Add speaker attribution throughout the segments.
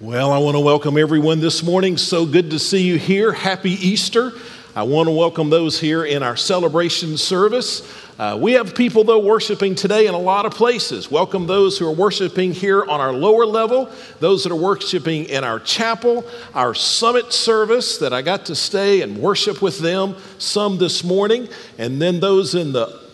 Speaker 1: Well, I want to welcome everyone this morning. So good to see you here. Happy Easter. I want to welcome those here in our celebration service. Uh, we have people, though, worshiping today in a lot of places. Welcome those who are worshiping here on our lower level, those that are worshiping in our chapel, our summit service that I got to stay and worship with them some this morning, and then those in the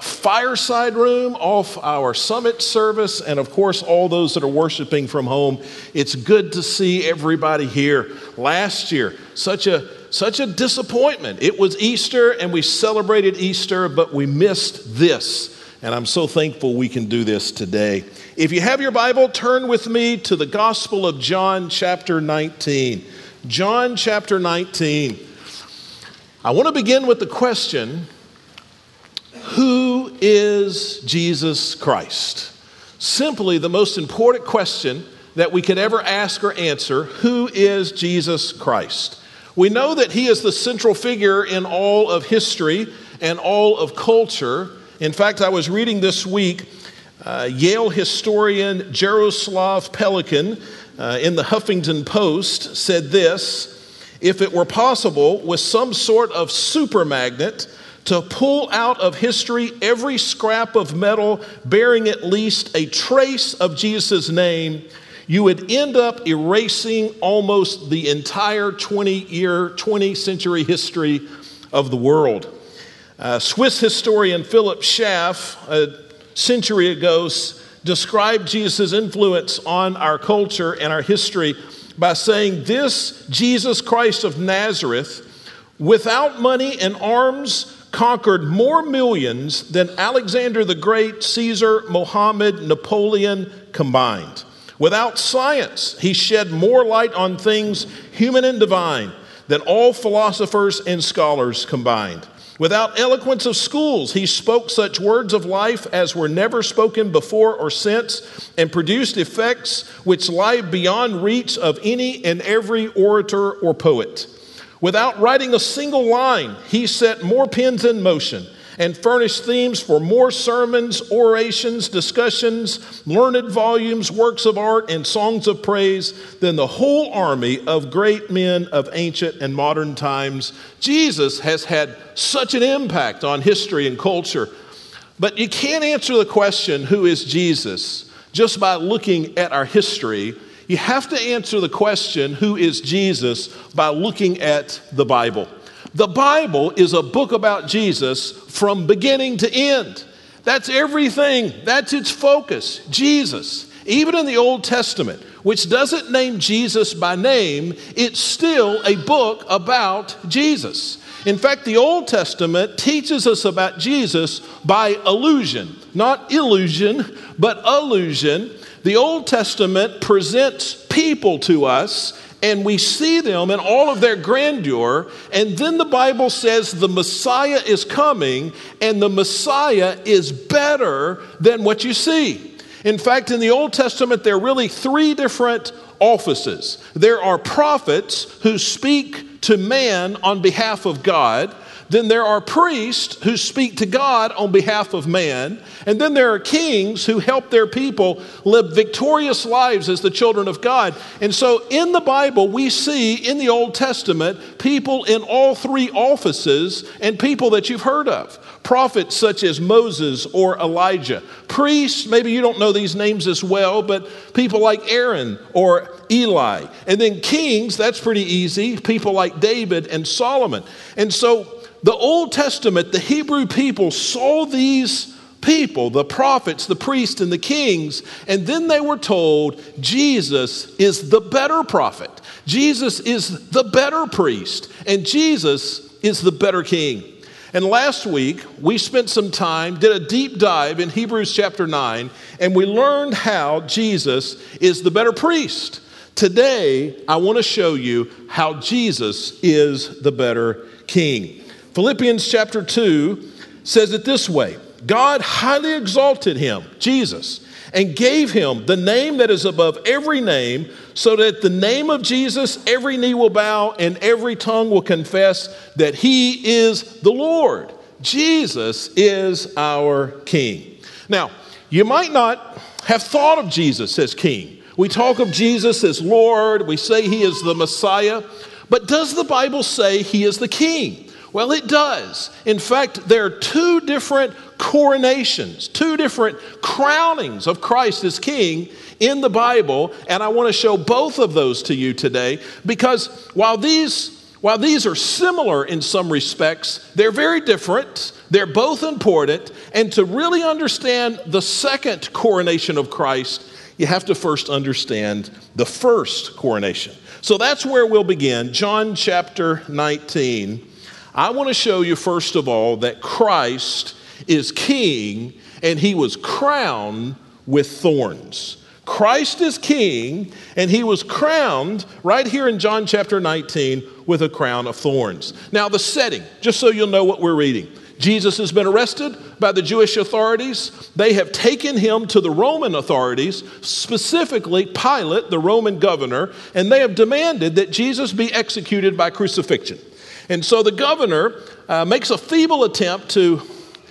Speaker 1: fireside room off our summit service, and of course, all those that are worshiping from home. It's good to see everybody here. Last year, such a such a disappointment. It was Easter, and we celebrated Easter, but we missed this. And I'm so thankful we can do this today. If you have your Bible, turn with me to the Gospel of John, chapter 19. John, chapter 19. I want to begin with the question who is Jesus Christ? Simply the most important question that we could ever ask or answer who is Jesus Christ? We know that he is the central figure in all of history and all of culture. In fact, I was reading this week uh, Yale historian Jaroslav Pelikan uh, in the Huffington Post said this If it were possible, with some sort of super magnet, to pull out of history every scrap of metal bearing at least a trace of Jesus' name, you would end up erasing almost the entire 20 year, 20 century history of the world. Uh, Swiss historian Philip Schaff, a century ago, described Jesus' influence on our culture and our history by saying, This Jesus Christ of Nazareth, without money and arms, conquered more millions than Alexander the Great, Caesar, Mohammed, Napoleon combined. Without science, he shed more light on things human and divine than all philosophers and scholars combined. Without eloquence of schools, he spoke such words of life as were never spoken before or since, and produced effects which lie beyond reach of any and every orator or poet. Without writing a single line, he set more pens in motion and furnished themes for more sermons, orations, discussions, learned volumes, works of art, and songs of praise than the whole army of great men of ancient and modern times. Jesus has had such an impact on history and culture. But you can't answer the question, who is Jesus, just by looking at our history you have to answer the question, who is Jesus, by looking at the Bible. The Bible is a book about Jesus from beginning to end. That's everything, that's its focus Jesus. Even in the Old Testament, which doesn't name Jesus by name, it's still a book about Jesus. In fact, the Old Testament teaches us about Jesus by allusion, not illusion, but allusion. The Old Testament presents people to us and we see them in all of their grandeur. And then the Bible says the Messiah is coming, and the Messiah is better than what you see. In fact, in the Old Testament, there are really three different offices there are prophets who speak to man on behalf of God. Then there are priests who speak to God on behalf of man. And then there are kings who help their people live victorious lives as the children of God. And so in the Bible, we see in the Old Testament people in all three offices and people that you've heard of. Prophets such as Moses or Elijah. Priests, maybe you don't know these names as well, but people like Aaron or Eli. And then kings, that's pretty easy. People like David and Solomon. And so the Old Testament, the Hebrew people saw these people, the prophets, the priests, and the kings, and then they were told Jesus is the better prophet, Jesus is the better priest, and Jesus is the better king. And last week, we spent some time, did a deep dive in Hebrews chapter 9, and we learned how Jesus is the better priest. Today, I want to show you how Jesus is the better king. Philippians chapter 2 says it this way God highly exalted him, Jesus, and gave him the name that is above every name, so that the name of Jesus every knee will bow and every tongue will confess that he is the Lord. Jesus is our King. Now, you might not have thought of Jesus as King. We talk of Jesus as Lord, we say he is the Messiah, but does the Bible say he is the king? Well, it does. In fact, there are two different coronations, two different crownings of Christ as king in the Bible, and I want to show both of those to you today because while these while these are similar in some respects, they're very different. They're both important, and to really understand the second coronation of Christ, you have to first understand the first coronation. So that's where we'll begin. John chapter 19. I want to show you, first of all, that Christ is king and he was crowned with thorns. Christ is king, and he was crowned right here in John chapter 19 with a crown of thorns. Now, the setting, just so you'll know what we're reading. Jesus has been arrested by the Jewish authorities. They have taken him to the Roman authorities, specifically Pilate, the Roman governor, and they have demanded that Jesus be executed by crucifixion. And so the governor uh, makes a feeble attempt to,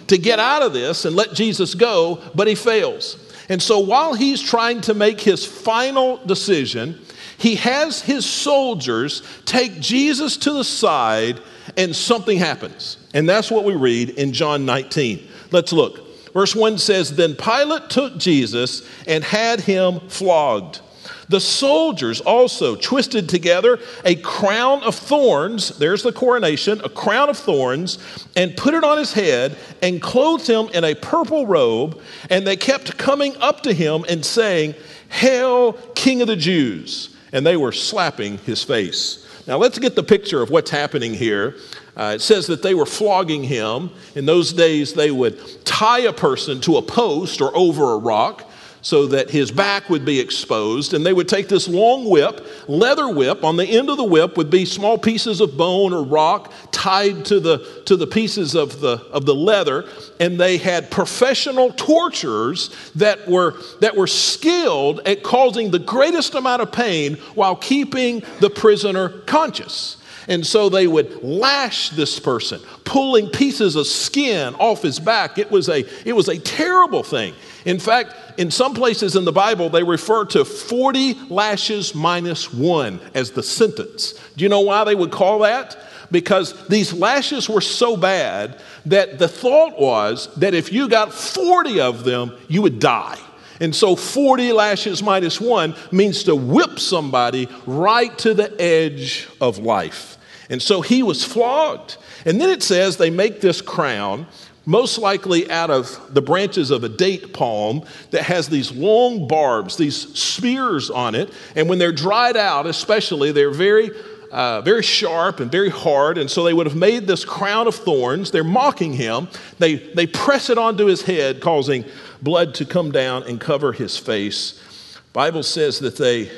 Speaker 1: to get out of this and let Jesus go, but he fails. And so while he's trying to make his final decision, he has his soldiers take Jesus to the side and something happens. And that's what we read in John 19. Let's look. Verse 1 says Then Pilate took Jesus and had him flogged. The soldiers also twisted together a crown of thorns, there's the coronation, a crown of thorns, and put it on his head and clothed him in a purple robe. And they kept coming up to him and saying, Hail, King of the Jews! And they were slapping his face. Now let's get the picture of what's happening here. Uh, it says that they were flogging him. In those days, they would tie a person to a post or over a rock so that his back would be exposed. And they would take this long whip, leather whip. On the end of the whip would be small pieces of bone or rock tied to the, to the pieces of the, of the leather. And they had professional torturers that were, that were skilled at causing the greatest amount of pain while keeping the prisoner conscious. And so they would lash this person, pulling pieces of skin off his back. It was a, it was a terrible thing. In fact, in some places in the Bible, they refer to 40 lashes minus one as the sentence. Do you know why they would call that? Because these lashes were so bad that the thought was that if you got 40 of them, you would die. And so 40 lashes minus one means to whip somebody right to the edge of life. And so he was flogged. And then it says they make this crown most likely out of the branches of a date palm that has these long barbs, these spears on it. And when they're dried out, especially, they're very, uh, very sharp and very hard. And so they would have made this crown of thorns. They're mocking him. They, they press it onto his head, causing blood to come down and cover his face. Bible says that they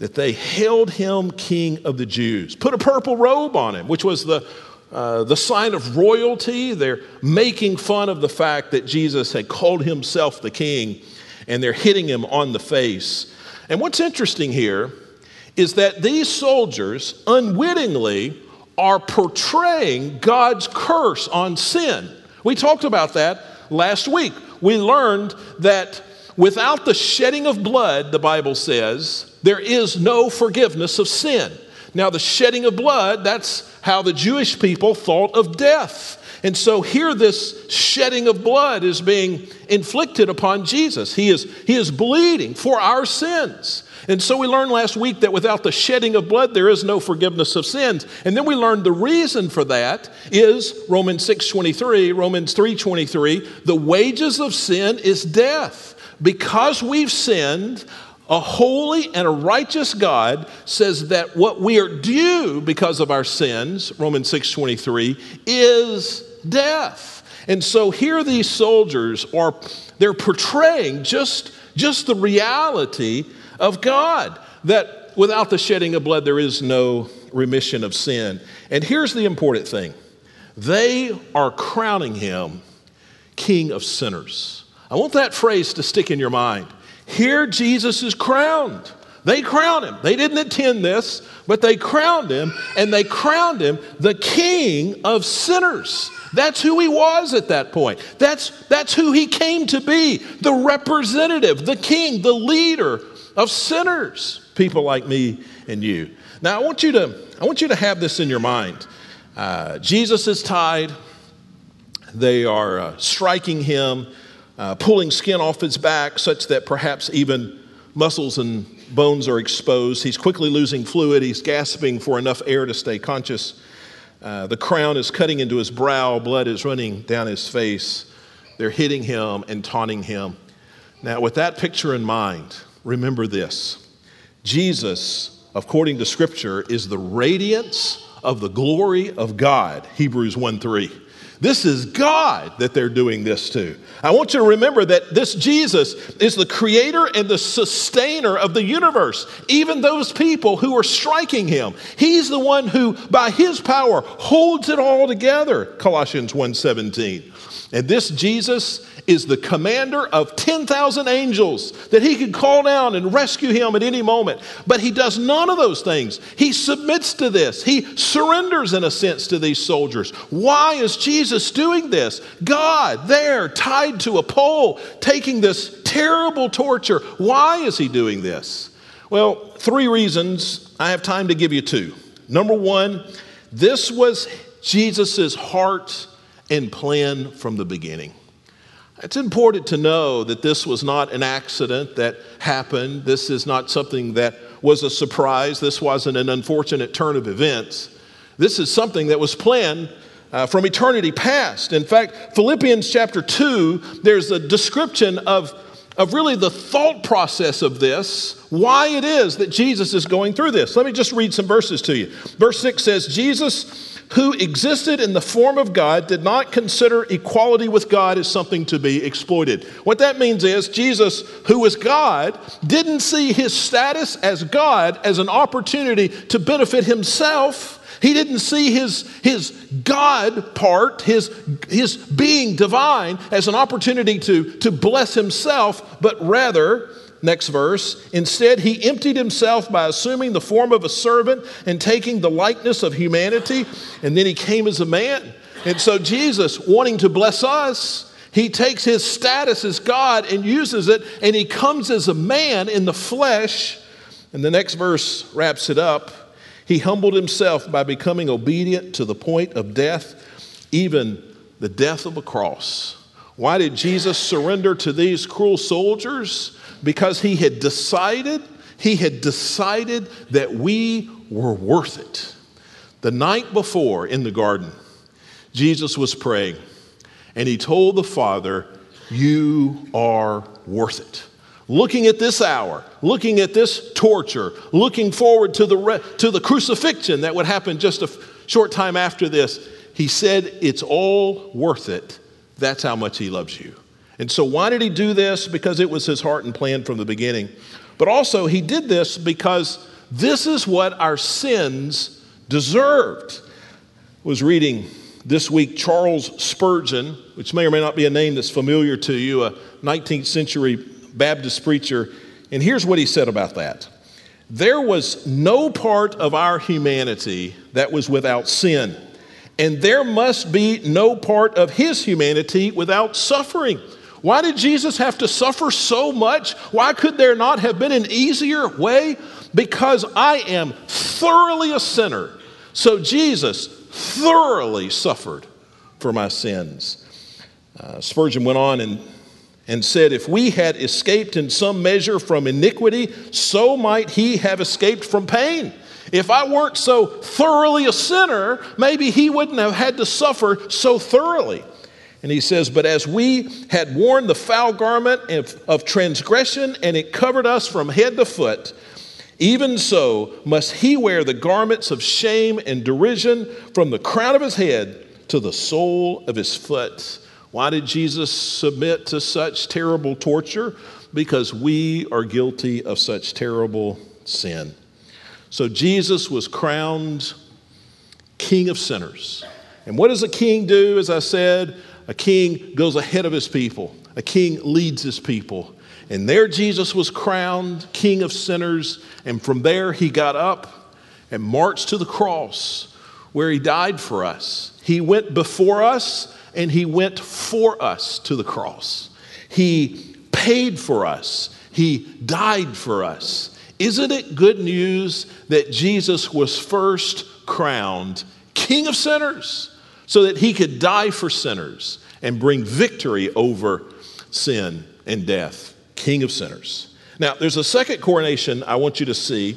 Speaker 1: that they held him king of the Jews, put a purple robe on him, which was the uh, the sign of royalty. They're making fun of the fact that Jesus had called himself the king, and they're hitting him on the face. And what's interesting here is that these soldiers unwittingly are portraying God's curse on sin. We talked about that last week. We learned that without the shedding of blood, the Bible says, there is no forgiveness of sin. Now, the shedding of blood, that's how the Jewish people thought of death. And so here this shedding of blood is being inflicted upon Jesus. He is, he is bleeding for our sins. And so we learned last week that without the shedding of blood, there is no forgiveness of sins. And then we learned the reason for that is Romans 6.23, Romans 3.23, the wages of sin is death. Because we've sinned, a holy and a righteous God says that what we are due because of our sins, Romans 6:23, is death. And so here these soldiers are they're portraying just, just the reality of God that without the shedding of blood there is no remission of sin. And here's the important thing. They are crowning him king of sinners. I want that phrase to stick in your mind. Here, Jesus is crowned. They crowned him. They didn't attend this, but they crowned him, and they crowned him the king of sinners. That's who he was at that point. That's, that's who he came to be the representative, the king, the leader of sinners, people like me and you. Now, I want you to, I want you to have this in your mind. Uh, Jesus is tied. They are uh, striking him, uh, pulling skin off his back, such that perhaps even muscles and bones are exposed. He's quickly losing fluid. He's gasping for enough air to stay conscious. Uh, the crown is cutting into his brow, blood is running down his face. They're hitting him and taunting him. Now, with that picture in mind, remember this Jesus, according to Scripture, is the radiance of the glory of God, Hebrews 1 3. This is God that they're doing this to. I want you to remember that this Jesus is the creator and the sustainer of the universe. Even those people who are striking him, he's the one who by his power holds it all together. Colossians 1:17. And this Jesus is the commander of 10,000 angels that he could call down and rescue him at any moment. But he does none of those things. He submits to this, he surrenders, in a sense, to these soldiers. Why is Jesus doing this? God, there, tied to a pole, taking this terrible torture. Why is he doing this? Well, three reasons. I have time to give you two. Number one, this was Jesus' heart and plan from the beginning. It's important to know that this was not an accident that happened. This is not something that was a surprise. This wasn't an unfortunate turn of events. This is something that was planned uh, from eternity past. In fact, Philippians chapter 2, there's a description of, of really the thought process of this, why it is that Jesus is going through this. Let me just read some verses to you. Verse 6 says, Jesus who existed in the form of God did not consider equality with God as something to be exploited. What that means is Jesus, who was God, didn't see his status as God as an opportunity to benefit himself. He didn't see his, his God part, his, his being divine, as an opportunity to, to bless himself, but rather Next verse. Instead, he emptied himself by assuming the form of a servant and taking the likeness of humanity, and then he came as a man. And so, Jesus, wanting to bless us, he takes his status as God and uses it, and he comes as a man in the flesh. And the next verse wraps it up. He humbled himself by becoming obedient to the point of death, even the death of a cross. Why did Jesus surrender to these cruel soldiers? Because he had decided, he had decided that we were worth it. The night before in the garden, Jesus was praying and he told the Father, You are worth it. Looking at this hour, looking at this torture, looking forward to the, re- to the crucifixion that would happen just a f- short time after this, he said, It's all worth it. That's how much he loves you. And so, why did he do this? Because it was his heart and plan from the beginning. But also, he did this because this is what our sins deserved. I was reading this week Charles Spurgeon, which may or may not be a name that's familiar to you, a 19th century Baptist preacher. And here's what he said about that There was no part of our humanity that was without sin, and there must be no part of his humanity without suffering. Why did Jesus have to suffer so much? Why could there not have been an easier way? Because I am thoroughly a sinner. So Jesus thoroughly suffered for my sins. Uh, Spurgeon went on and, and said, If we had escaped in some measure from iniquity, so might he have escaped from pain. If I weren't so thoroughly a sinner, maybe he wouldn't have had to suffer so thoroughly. And he says, But as we had worn the foul garment of, transgression, and it covered us from head to foot, even so must he wear the garments of shame and derision from the crown of his head to the sole of his foot. Why did Jesus submit to such terrible torture? Because we are guilty of such terrible sin. So Jesus was crowned King of sinners. And what does a king do, as I said? A king goes ahead of his people, a king leads his people. And there Jesus was crowned king of sinners. And from there he got up and marched to the cross where he died for us. He went before us and he went for us to the cross. He paid for us. He died for us. Isn't it good news that Jesus was first crowned King of sinners so that he could die for sinners and bring victory over sin and death? King of sinners. Now, there's a second coronation I want you to see.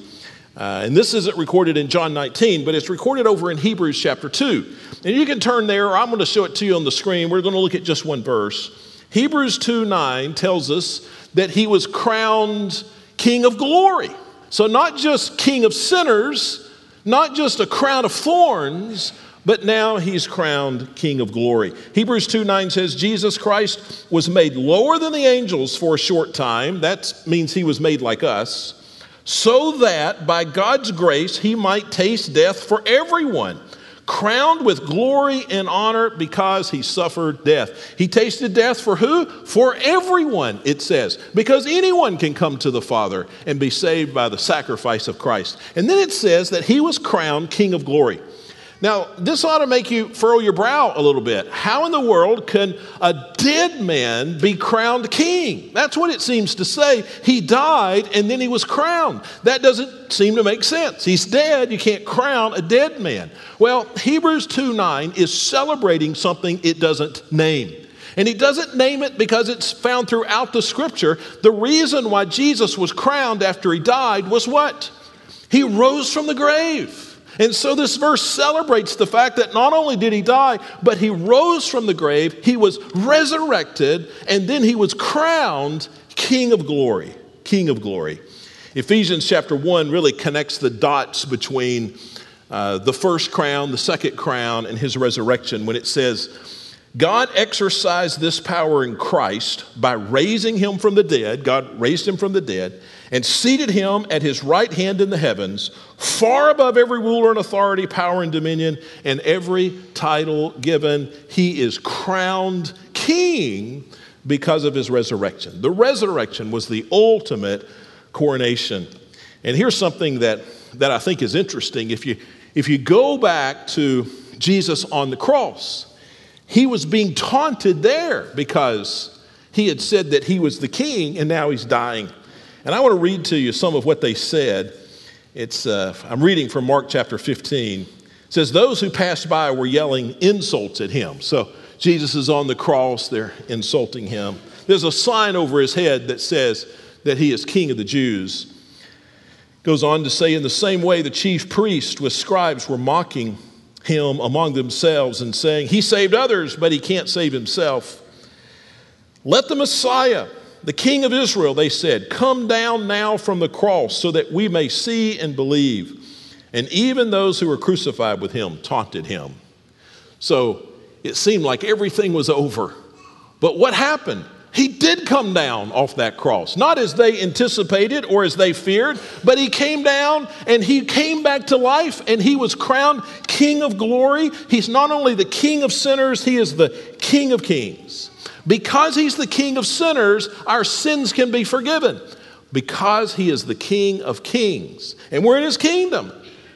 Speaker 1: Uh, and this isn't recorded in John 19, but it's recorded over in Hebrews chapter 2. And you can turn there, or I'm going to show it to you on the screen. We're going to look at just one verse. Hebrews 2 9 tells us that he was crowned King of glory. So, not just King of sinners, not just a crown of thorns, but now he's crowned King of glory. Hebrews 2 9 says, Jesus Christ was made lower than the angels for a short time. That means he was made like us, so that by God's grace he might taste death for everyone crowned with glory and honor because he suffered death. He tasted death for who? For everyone, it says, because anyone can come to the Father and be saved by the sacrifice of Christ. And then it says that he was crowned King of glory. Now, this ought to make you furrow your brow a little bit. How in the world can a dead man be crowned king? That's what it seems to say. He died and then he was crowned. That doesn't seem to make sense. He's dead. You can't crown a dead man. Well, Hebrews 2 9 is celebrating something it doesn't name. And he doesn't name it because it's found throughout the scripture. The reason why Jesus was crowned after he died was what? He rose from the grave. And so this verse celebrates the fact that not only did he die, but he rose from the grave, he was resurrected, and then he was crowned King of glory. King of glory. Ephesians chapter 1 really connects the dots between uh, the first crown, the second crown, and his resurrection when it says, God exercised this power in Christ by raising him from the dead. God raised him from the dead and seated him at his right hand in the heavens, far above every ruler and authority, power and dominion, and every title given. He is crowned king because of his resurrection. The resurrection was the ultimate coronation. And here's something that, that I think is interesting. If you, if you go back to Jesus on the cross, he was being taunted there because he had said that he was the king and now he's dying. And I want to read to you some of what they said. It's, uh, I'm reading from Mark chapter 15. It says, Those who passed by were yelling insults at him. So Jesus is on the cross, they're insulting him. There's a sign over his head that says that he is king of the Jews. Goes on to say, in the same way, the chief priest with scribes were mocking him among themselves and saying, He saved others, but he can't save himself. Let the Messiah the king of Israel, they said, Come down now from the cross so that we may see and believe. And even those who were crucified with him taunted him. So it seemed like everything was over. But what happened? He did come down off that cross, not as they anticipated or as they feared, but he came down and he came back to life and he was crowned King of glory. He's not only the King of sinners, he is the King of kings. Because he's the king of sinners, our sins can be forgiven. Because he is the king of kings and we're in his kingdom,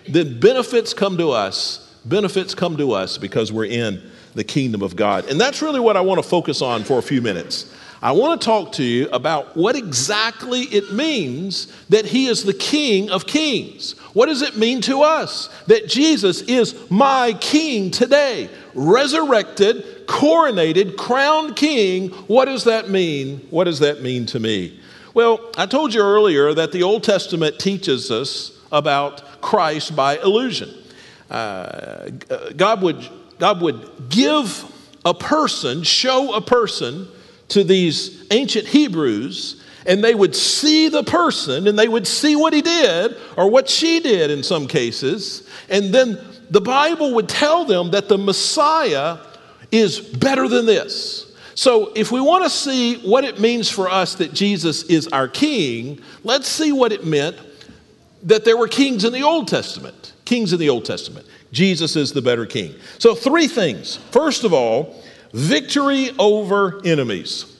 Speaker 1: then benefits come to us. Benefits come to us because we're in the kingdom of God. And that's really what I want to focus on for a few minutes. I want to talk to you about what exactly it means that He is the King of Kings. What does it mean to us that Jesus is my King today? Resurrected, coronated, crowned King. What does that mean? What does that mean to me? Well, I told you earlier that the Old Testament teaches us about Christ by illusion. Uh, God, would, God would give a person, show a person, to these ancient Hebrews and they would see the person and they would see what he did or what she did in some cases. And then the Bible would tell them that the Messiah is better than this. So, if we want to see what it means for us that Jesus is our king, let's see what it meant that there were kings in the Old Testament. Kings in the Old Testament. Jesus is the better king. So, three things. First of all, victory over enemies.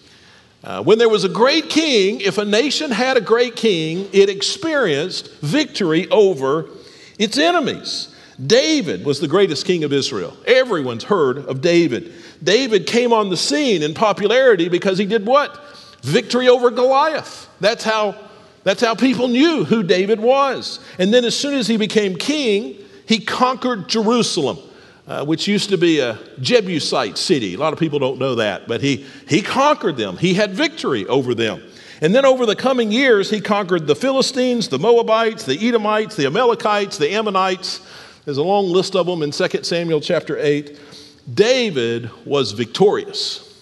Speaker 1: Uh, when there was a great king, if a nation had a great king, it experienced victory over its enemies. David was the greatest king of Israel. Everyone's heard of David. David came on the scene in popularity because he did what? Victory over Goliath. That's how, that's how people knew who David was. And then, as soon as he became king, he conquered Jerusalem. Uh, which used to be a Jebusite city. A lot of people don't know that, but he, he conquered them. He had victory over them. And then over the coming years, he conquered the Philistines, the Moabites, the Edomites, the Amalekites, the Ammonites. There's a long list of them in 2 Samuel chapter 8. David was victorious,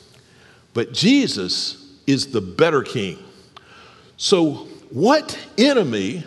Speaker 1: but Jesus is the better king. So, what enemy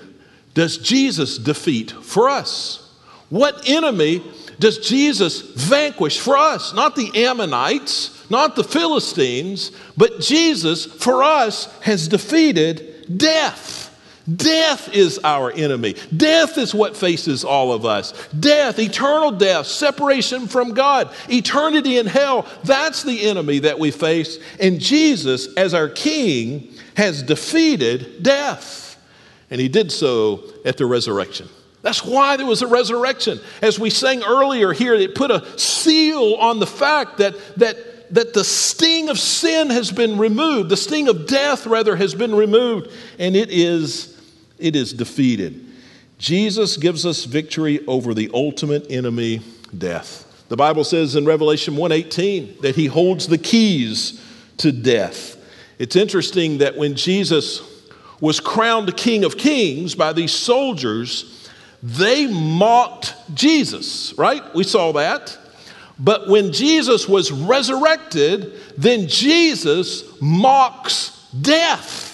Speaker 1: does Jesus defeat for us? What enemy does Jesus vanquish for us? Not the Ammonites, not the Philistines, but Jesus for us has defeated death. Death is our enemy. Death is what faces all of us. Death, eternal death, separation from God, eternity in hell, that's the enemy that we face. And Jesus, as our King, has defeated death. And he did so at the resurrection. That's why there was a resurrection. As we sang earlier here, it put a seal on the fact that, that, that the sting of sin has been removed, the sting of death, rather, has been removed, and it is, it is defeated. Jesus gives us victory over the ultimate enemy, death. The Bible says in Revelation 1:18 that he holds the keys to death. It's interesting that when Jesus was crowned King of Kings by these soldiers, they mocked Jesus, right? We saw that. But when Jesus was resurrected, then Jesus mocks death.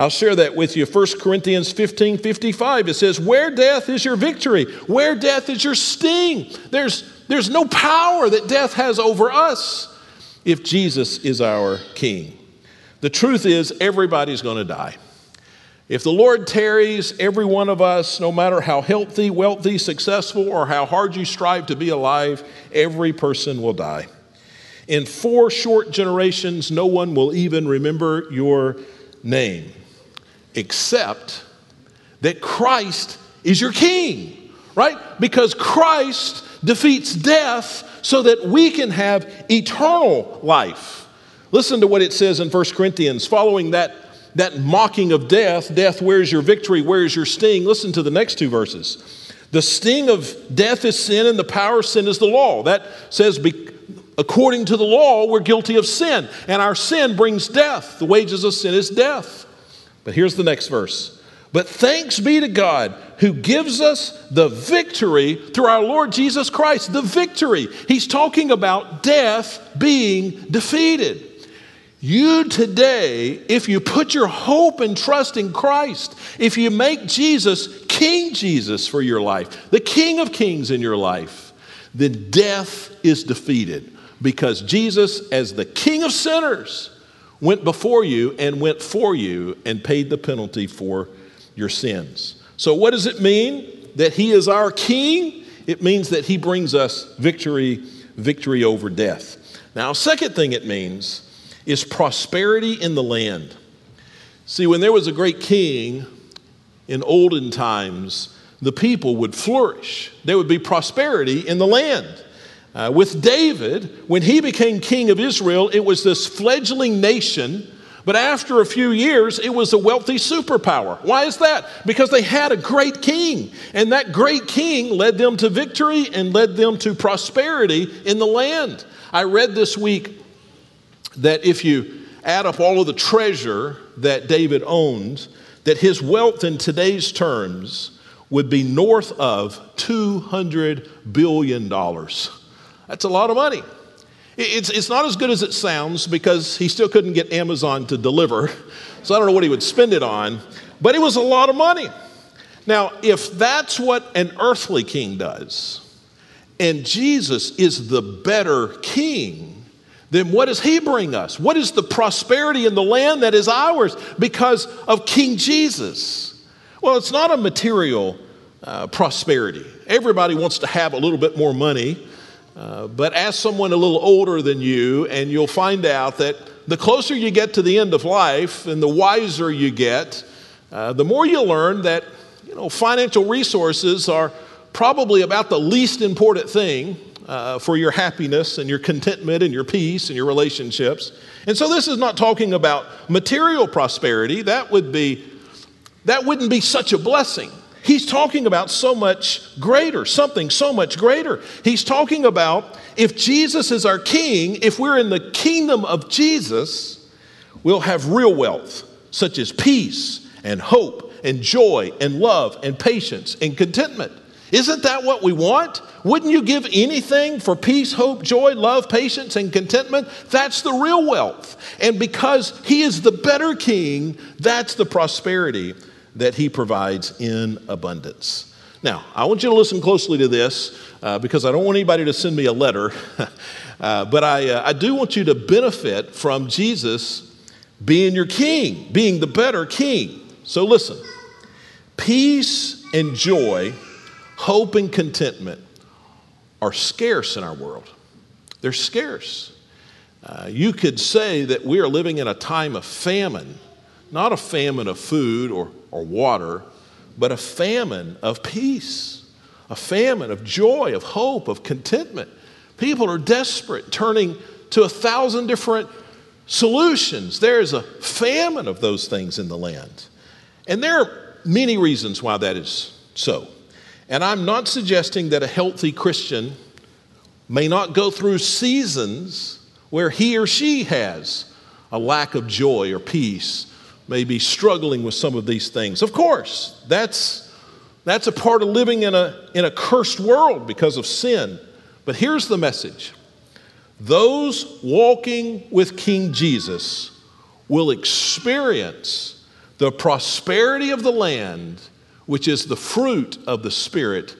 Speaker 1: I'll share that with you. 1 Corinthians 15 55. It says, Where death is your victory? Where death is your sting? There's, there's no power that death has over us if Jesus is our king. The truth is, everybody's going to die. If the Lord tarries, every one of us, no matter how healthy, wealthy, successful, or how hard you strive to be alive, every person will die. In four short generations, no one will even remember your name, except that Christ is your king, right? Because Christ defeats death so that we can have eternal life. Listen to what it says in 1 Corinthians following that that mocking of death, death, where's your victory? Where's your sting? Listen to the next two verses. The sting of death is sin, and the power of sin is the law. That says, according to the law, we're guilty of sin, and our sin brings death. The wages of sin is death. But here's the next verse. But thanks be to God who gives us the victory through our Lord Jesus Christ. The victory. He's talking about death being defeated. You today, if you put your hope and trust in Christ, if you make Jesus King Jesus for your life, the King of Kings in your life, then death is defeated because Jesus, as the King of sinners, went before you and went for you and paid the penalty for your sins. So, what does it mean that He is our King? It means that He brings us victory, victory over death. Now, second thing it means is prosperity in the land. See, when there was a great king in olden times, the people would flourish. There would be prosperity in the land. Uh, with David, when he became king of Israel, it was this fledgling nation, but after a few years, it was a wealthy superpower. Why is that? Because they had a great king, and that great king led them to victory and led them to prosperity in the land. I read this week that if you add up all of the treasure that David owned, that his wealth in today's terms would be north of $200 billion. That's a lot of money. It's, it's not as good as it sounds because he still couldn't get Amazon to deliver. So I don't know what he would spend it on, but it was a lot of money. Now, if that's what an earthly king does, and Jesus is the better king, then what does he bring us? What is the prosperity in the land that is ours because of King Jesus? Well, it's not a material uh, prosperity. Everybody wants to have a little bit more money, uh, but ask someone a little older than you, and you'll find out that the closer you get to the end of life and the wiser you get, uh, the more you learn that you know financial resources are probably about the least important thing uh, for your happiness and your contentment and your peace and your relationships. And so this is not talking about material prosperity. That would be that wouldn't be such a blessing. He's talking about so much greater, something so much greater. He's talking about if Jesus is our king, if we're in the kingdom of Jesus, we'll have real wealth, such as peace and hope and joy and love and patience and contentment. Isn't that what we want? Wouldn't you give anything for peace, hope, joy, love, patience, and contentment? That's the real wealth. And because He is the better King, that's the prosperity that He provides in abundance. Now, I want you to listen closely to this uh, because I don't want anybody to send me a letter, uh, but I, uh, I do want you to benefit from Jesus being your king, being the better king. So listen peace and joy, hope and contentment are scarce in our world. They're scarce. Uh, you could say that we are living in a time of famine, not a famine of food or, or water, but a famine of peace, a famine of joy, of hope, of contentment. People are desperate, turning to a thousand different solutions. There is a famine of those things in the land. And there are many reasons why that is so. And I'm not suggesting that a healthy Christian may not go through seasons where he or she has a lack of joy or peace, may be struggling with some of these things. Of course, that's, that's a part of living in a, in a cursed world because of sin. But here's the message those walking with King Jesus will experience the prosperity of the land, which is the fruit of the Spirit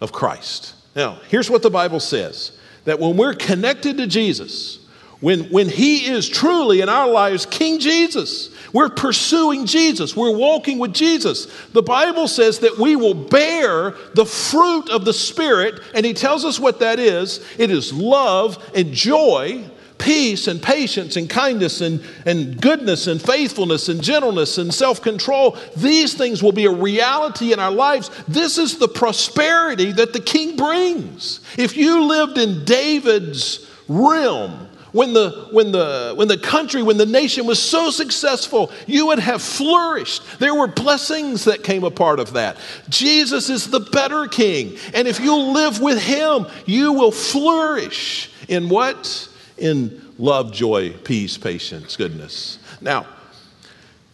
Speaker 1: of Christ. Now, here's what the Bible says that when we're connected to Jesus, when, when He is truly in our lives King Jesus, we're pursuing Jesus, we're walking with Jesus. The Bible says that we will bear the fruit of the Spirit, and He tells us what that is it is love and joy. Peace and patience and kindness and, and goodness and faithfulness and gentleness and self control. These things will be a reality in our lives. This is the prosperity that the king brings. If you lived in David's realm, when the, when, the, when the country, when the nation was so successful, you would have flourished. There were blessings that came a part of that. Jesus is the better king. And if you live with him, you will flourish in what? In love, joy, peace, patience, goodness. Now,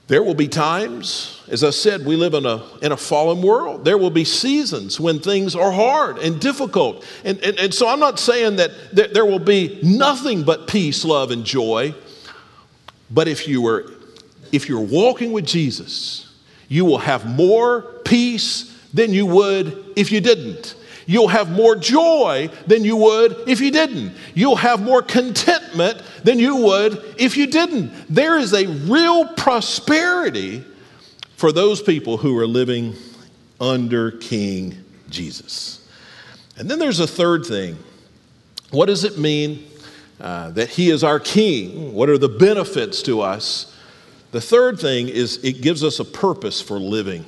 Speaker 1: there will be times, as I said, we live in a, in a fallen world. There will be seasons when things are hard and difficult. And, and, and so I'm not saying that there, there will be nothing but peace, love, and joy. But if you were if you're walking with Jesus, you will have more peace than you would if you didn't. You'll have more joy than you would if you didn't. You'll have more contentment than you would if you didn't. There is a real prosperity for those people who are living under King Jesus. And then there's a third thing. What does it mean uh, that He is our King? What are the benefits to us? The third thing is it gives us a purpose for living.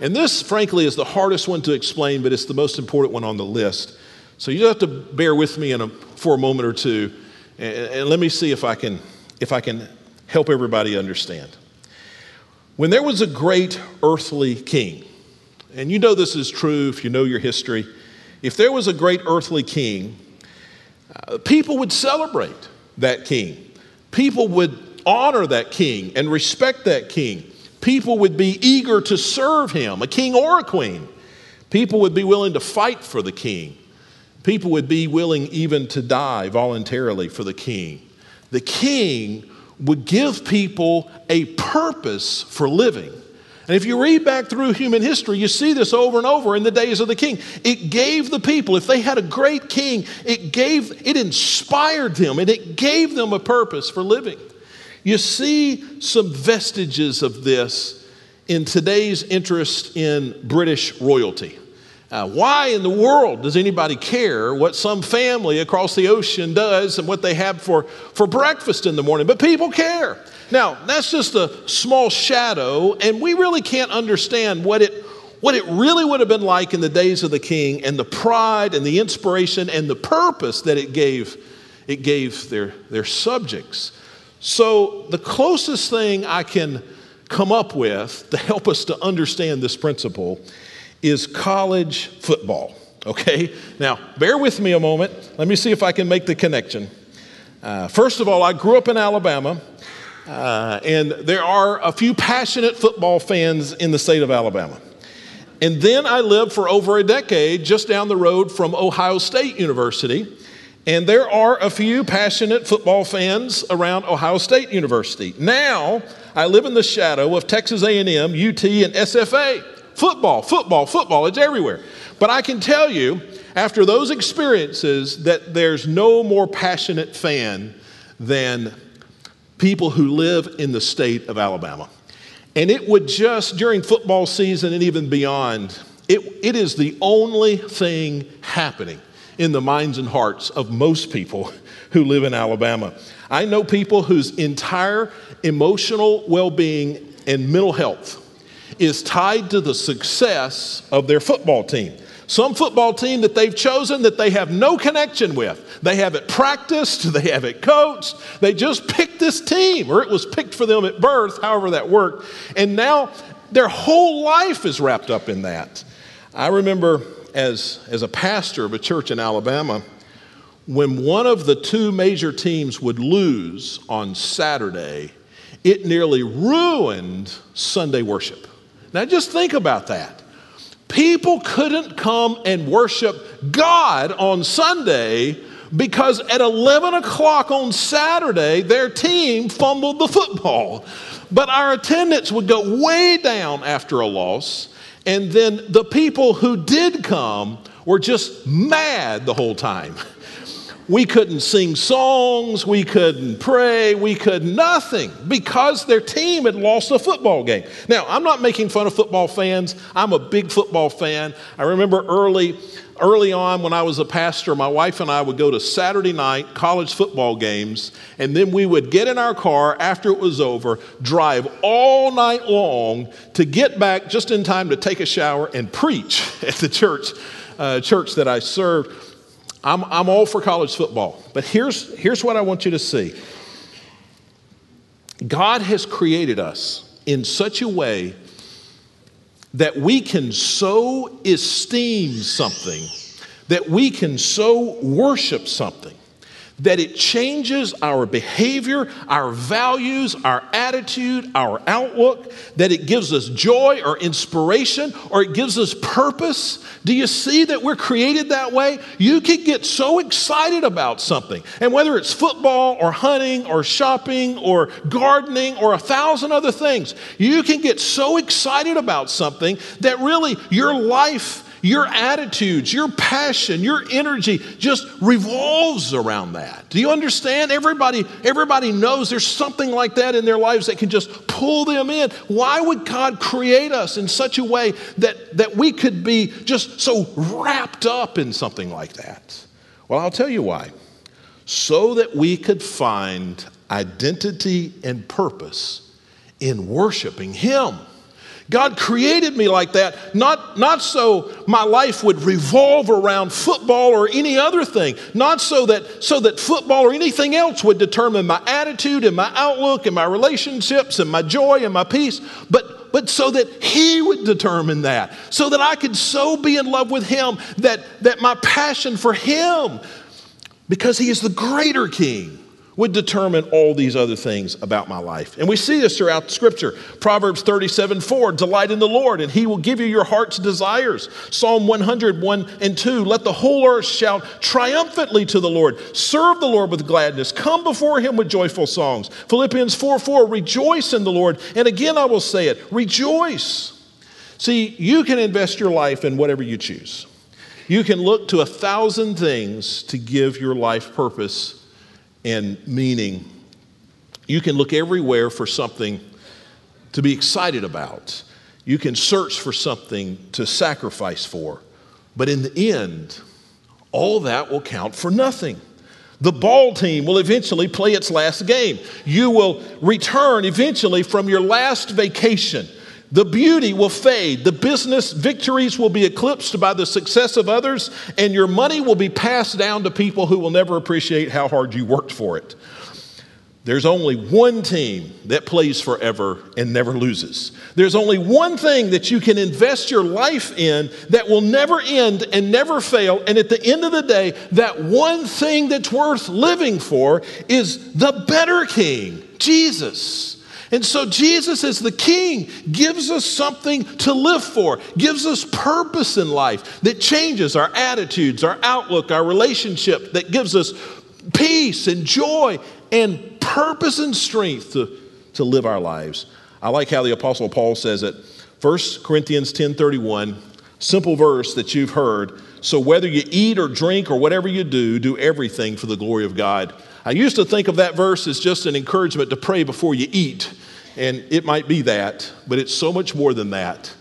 Speaker 1: And this, frankly, is the hardest one to explain, but it's the most important one on the list. So you have to bear with me a, for a moment or two, and, and let me see if I can if I can help everybody understand. When there was a great earthly king, and you know this is true if you know your history, if there was a great earthly king, uh, people would celebrate that king. People would honor that king and respect that king people would be eager to serve him, a king or a queen. People would be willing to fight for the king. People would be willing even to die voluntarily for the king. The king would give people a purpose for living. And if you read back through human history, you see this over and over in the days of the king. It gave the people, if they had a great king, it gave, it inspired them and it gave them a purpose for living. You see some vestiges of this in today's interest in British royalty. Uh, why in the world does anybody care what some family across the ocean does and what they have for, for breakfast in the morning? But people care. Now, that's just a small shadow, and we really can't understand what it, what it really would have been like in the days of the king and the pride and the inspiration and the purpose that it gave, it gave their, their subjects. So, the closest thing I can come up with to help us to understand this principle is college football. Okay? Now, bear with me a moment. Let me see if I can make the connection. Uh, first of all, I grew up in Alabama, uh, and there are a few passionate football fans in the state of Alabama. And then I lived for over a decade just down the road from Ohio State University. And there are a few passionate football fans around Ohio State University. Now, I live in the shadow of Texas A&M, UT, and SFA. Football, football, football, it's everywhere. But I can tell you, after those experiences, that there's no more passionate fan than people who live in the state of Alabama. And it would just, during football season and even beyond, it, it is the only thing happening in the minds and hearts of most people who live in Alabama. I know people whose entire emotional well being and mental health is tied to the success of their football team. Some football team that they've chosen that they have no connection with. They haven't practiced, they haven't coached, they just picked this team, or it was picked for them at birth, however that worked. And now their whole life is wrapped up in that. I remember as, as a pastor of a church in Alabama, when one of the two major teams would lose on Saturday, it nearly ruined Sunday worship. Now just think about that. People couldn't come and worship God on Sunday because at 11 o'clock on Saturday, their team fumbled the football. But our attendance would go way down after a loss. And then the people who did come were just mad the whole time. We couldn't sing songs, we couldn't pray, we could nothing because their team had lost a football game. Now, I'm not making fun of football fans. I'm a big football fan. I remember early early on when I was a pastor, my wife and I would go to Saturday night college football games, and then we would get in our car after it was over, drive all night long to get back just in time to take a shower and preach at the church, uh, church that I served. I'm, I'm all for college football, but here's, here's what I want you to see. God has created us in such a way that we can so esteem something, that we can so worship something, that it changes our behavior, our values, our attitude, our outlook, that it gives us joy or inspiration or it gives us purpose. Do you see that we're created that way? You can get so excited about something. And whether it's football or hunting or shopping or gardening or a thousand other things, you can get so excited about something that really your life your attitudes, your passion, your energy just revolves around that. Do you understand? Everybody, everybody knows there's something like that in their lives that can just pull them in. Why would God create us in such a way that, that we could be just so wrapped up in something like that? Well, I'll tell you why. So that we could find identity and purpose in worshiping Him. God created me like that, not, not so my life would revolve around football or any other thing, not so that, so that football or anything else would determine my attitude and my outlook and my relationships and my joy and my peace, but, but so that He would determine that, so that I could so be in love with Him that, that my passion for Him, because He is the greater King would determine all these other things about my life. And we see this throughout Scripture. Proverbs 37 4, delight in the Lord, and he will give you your heart's desires. Psalm 101 and 2, let the whole earth shout triumphantly to the Lord. Serve the Lord with gladness. Come before him with joyful songs. Philippians 4 4, rejoice in the Lord. And again, I will say it, rejoice. See, you can invest your life in whatever you choose. You can look to a thousand things to give your life purpose and meaning, you can look everywhere for something to be excited about. You can search for something to sacrifice for. But in the end, all that will count for nothing. The ball team will eventually play its last game. You will return eventually from your last vacation. The beauty will fade, the business victories will be eclipsed by the success of others, and your money will be passed down to people who will never appreciate how hard you worked for it. There's only one team that plays forever and never loses. There's only one thing that you can invest your life in that will never end and never fail. And at the end of the day, that one thing that's worth living for is the better king, Jesus. And so Jesus, as the king, gives us something to live for, gives us purpose in life that changes our attitudes, our outlook, our relationship, that gives us peace and joy and purpose and strength to, to live our lives. I like how the Apostle Paul says it. 1 Corinthians 10:31, simple verse that you've heard. So whether you eat or drink or whatever you do, do everything for the glory of God. I used to think of that verse as just an encouragement to pray before you eat, and it might be that, but it's so much more than that.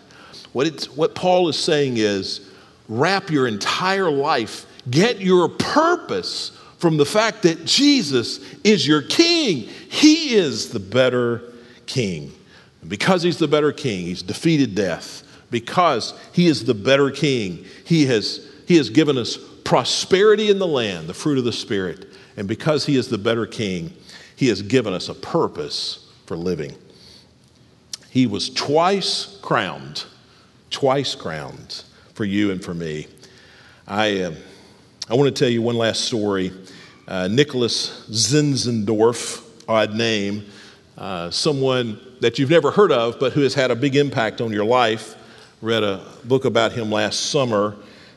Speaker 1: What, it's, what Paul is saying is wrap your entire life, get your purpose from the fact that Jesus is your king. He is the better king. And because he's the better king, he's defeated death. Because he is the better king, he has, he has given us prosperity in the land, the fruit of the Spirit. And because he is the better king, he has given us a purpose for living. He was twice crowned, twice crowned for you and for me. I. Uh, I want to tell you one last story. Uh, Nicholas Zinzendorf, odd name, uh, someone that you've never heard of, but who has had a big impact on your life. Read a book about him last summer.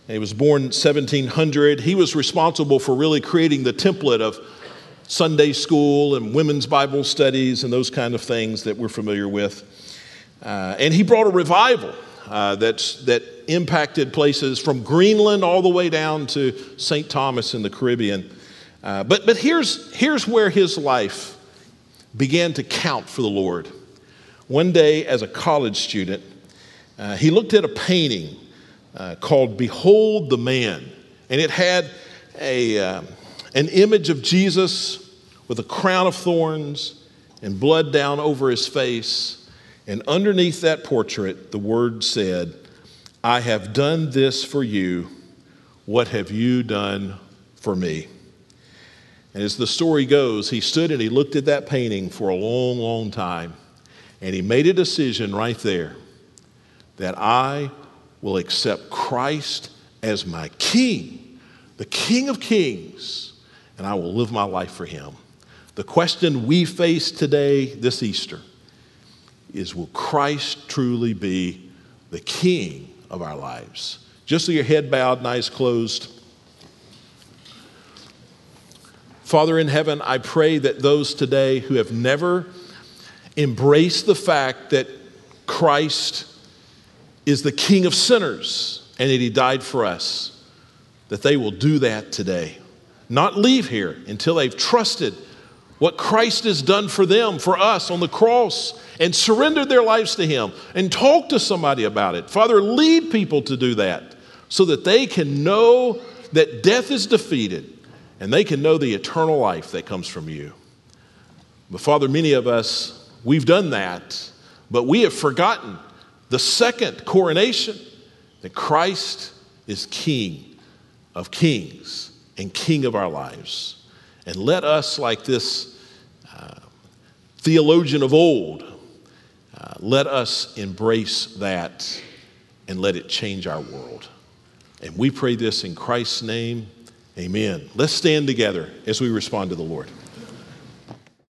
Speaker 1: He was born 1700. He was responsible for really creating the template of Sunday school and women's Bible studies and those kind of things that we're familiar with. Uh, and he brought a revival uh, that impacted places from Greenland all the way down to St. Thomas in the Caribbean. Uh, but but here's, here's where his life began to count for the Lord. One day, as a college student, uh, he looked at a painting uh, called Behold the Man, and it had a, uh, an image of Jesus with a crown of thorns and blood down over his face. And underneath that portrait, the word said, I have done this for you. What have you done for me? And as the story goes, he stood and he looked at that painting for a long, long time. And he made a decision right there that I will accept Christ as my king, the king of kings, and I will live my life for him. The question we face today, this Easter, is will Christ truly be the king of our lives. Just so your head bowed and eyes closed. Father in heaven, I pray that those today who have never embraced the fact that Christ is the King of sinners and that He died for us, that they will do that today. Not leave here until they've trusted what Christ has done for them, for us on the cross, and surrendered their lives to Him and talk to somebody about it. Father, lead people to do that so that they can know that death is defeated and they can know the eternal life that comes from you. But Father, many of us, we've done that, but we have forgotten the second coronation that Christ is King of kings and King of our lives. And let us, like this uh, theologian of old, uh, let us embrace that and let it change our world. And we pray this in Christ's name. Amen. Let's stand together as we respond to the Lord.